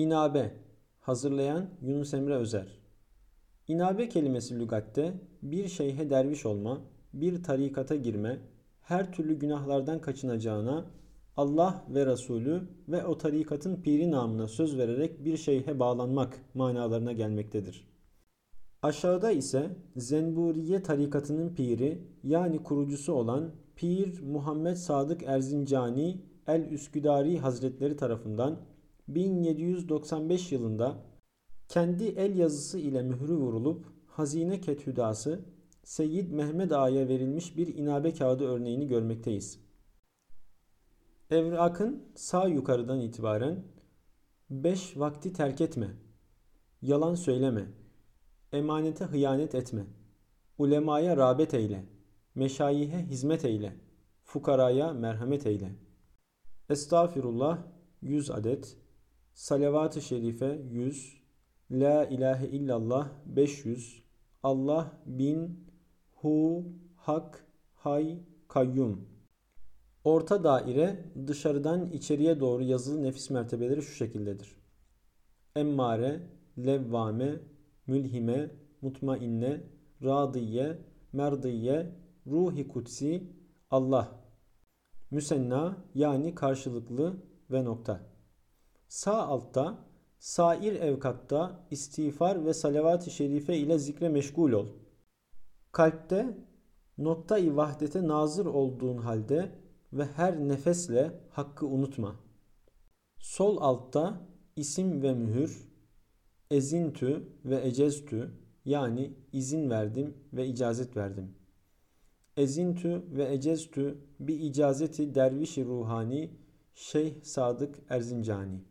İnabe Hazırlayan Yunus Emre Özer İnabe kelimesi lügatte bir şeyhe derviş olma, bir tarikata girme, her türlü günahlardan kaçınacağına Allah ve Resulü ve o tarikatın piri namına söz vererek bir şeyhe bağlanmak manalarına gelmektedir. Aşağıda ise Zenburiye tarikatının piri yani kurucusu olan Pir Muhammed Sadık Erzincani El Üsküdari Hazretleri tarafından 1795 yılında kendi el yazısı ile mührü vurulup Hazine Kethüdası Seyyid Mehmet Ağa'ya verilmiş bir inabe kağıdı örneğini görmekteyiz. Evrakın sağ yukarıdan itibaren beş vakti terk etme, yalan söyleme, emanete hıyanet etme, ulemaya rağbet eyle, meşayihe hizmet eyle, fukaraya merhamet eyle. Estağfirullah 100 adet, Salavat-ı Şerife 100, La ilahe illallah 500, Allah bin, hu, hak, hay, kayyum. Orta daire dışarıdan içeriye doğru yazılı nefis mertebeleri şu şekildedir. Emmare, levvame, mülhime, mutmainne, radiye, merdiye, ruhi kutsi, Allah. Müsenna yani karşılıklı ve nokta. Sağ altta sair evkatta istiğfar ve salavat-ı şerife ile zikre meşgul ol. Kalpte nokta-i vahdete nazır olduğun halde ve her nefesle hakkı unutma. Sol altta isim ve mühür, ezintü ve eceztü yani izin verdim ve icazet verdim. Ezintü ve eceztü bir icazeti derviş ruhani Şeyh Sadık Erzincani.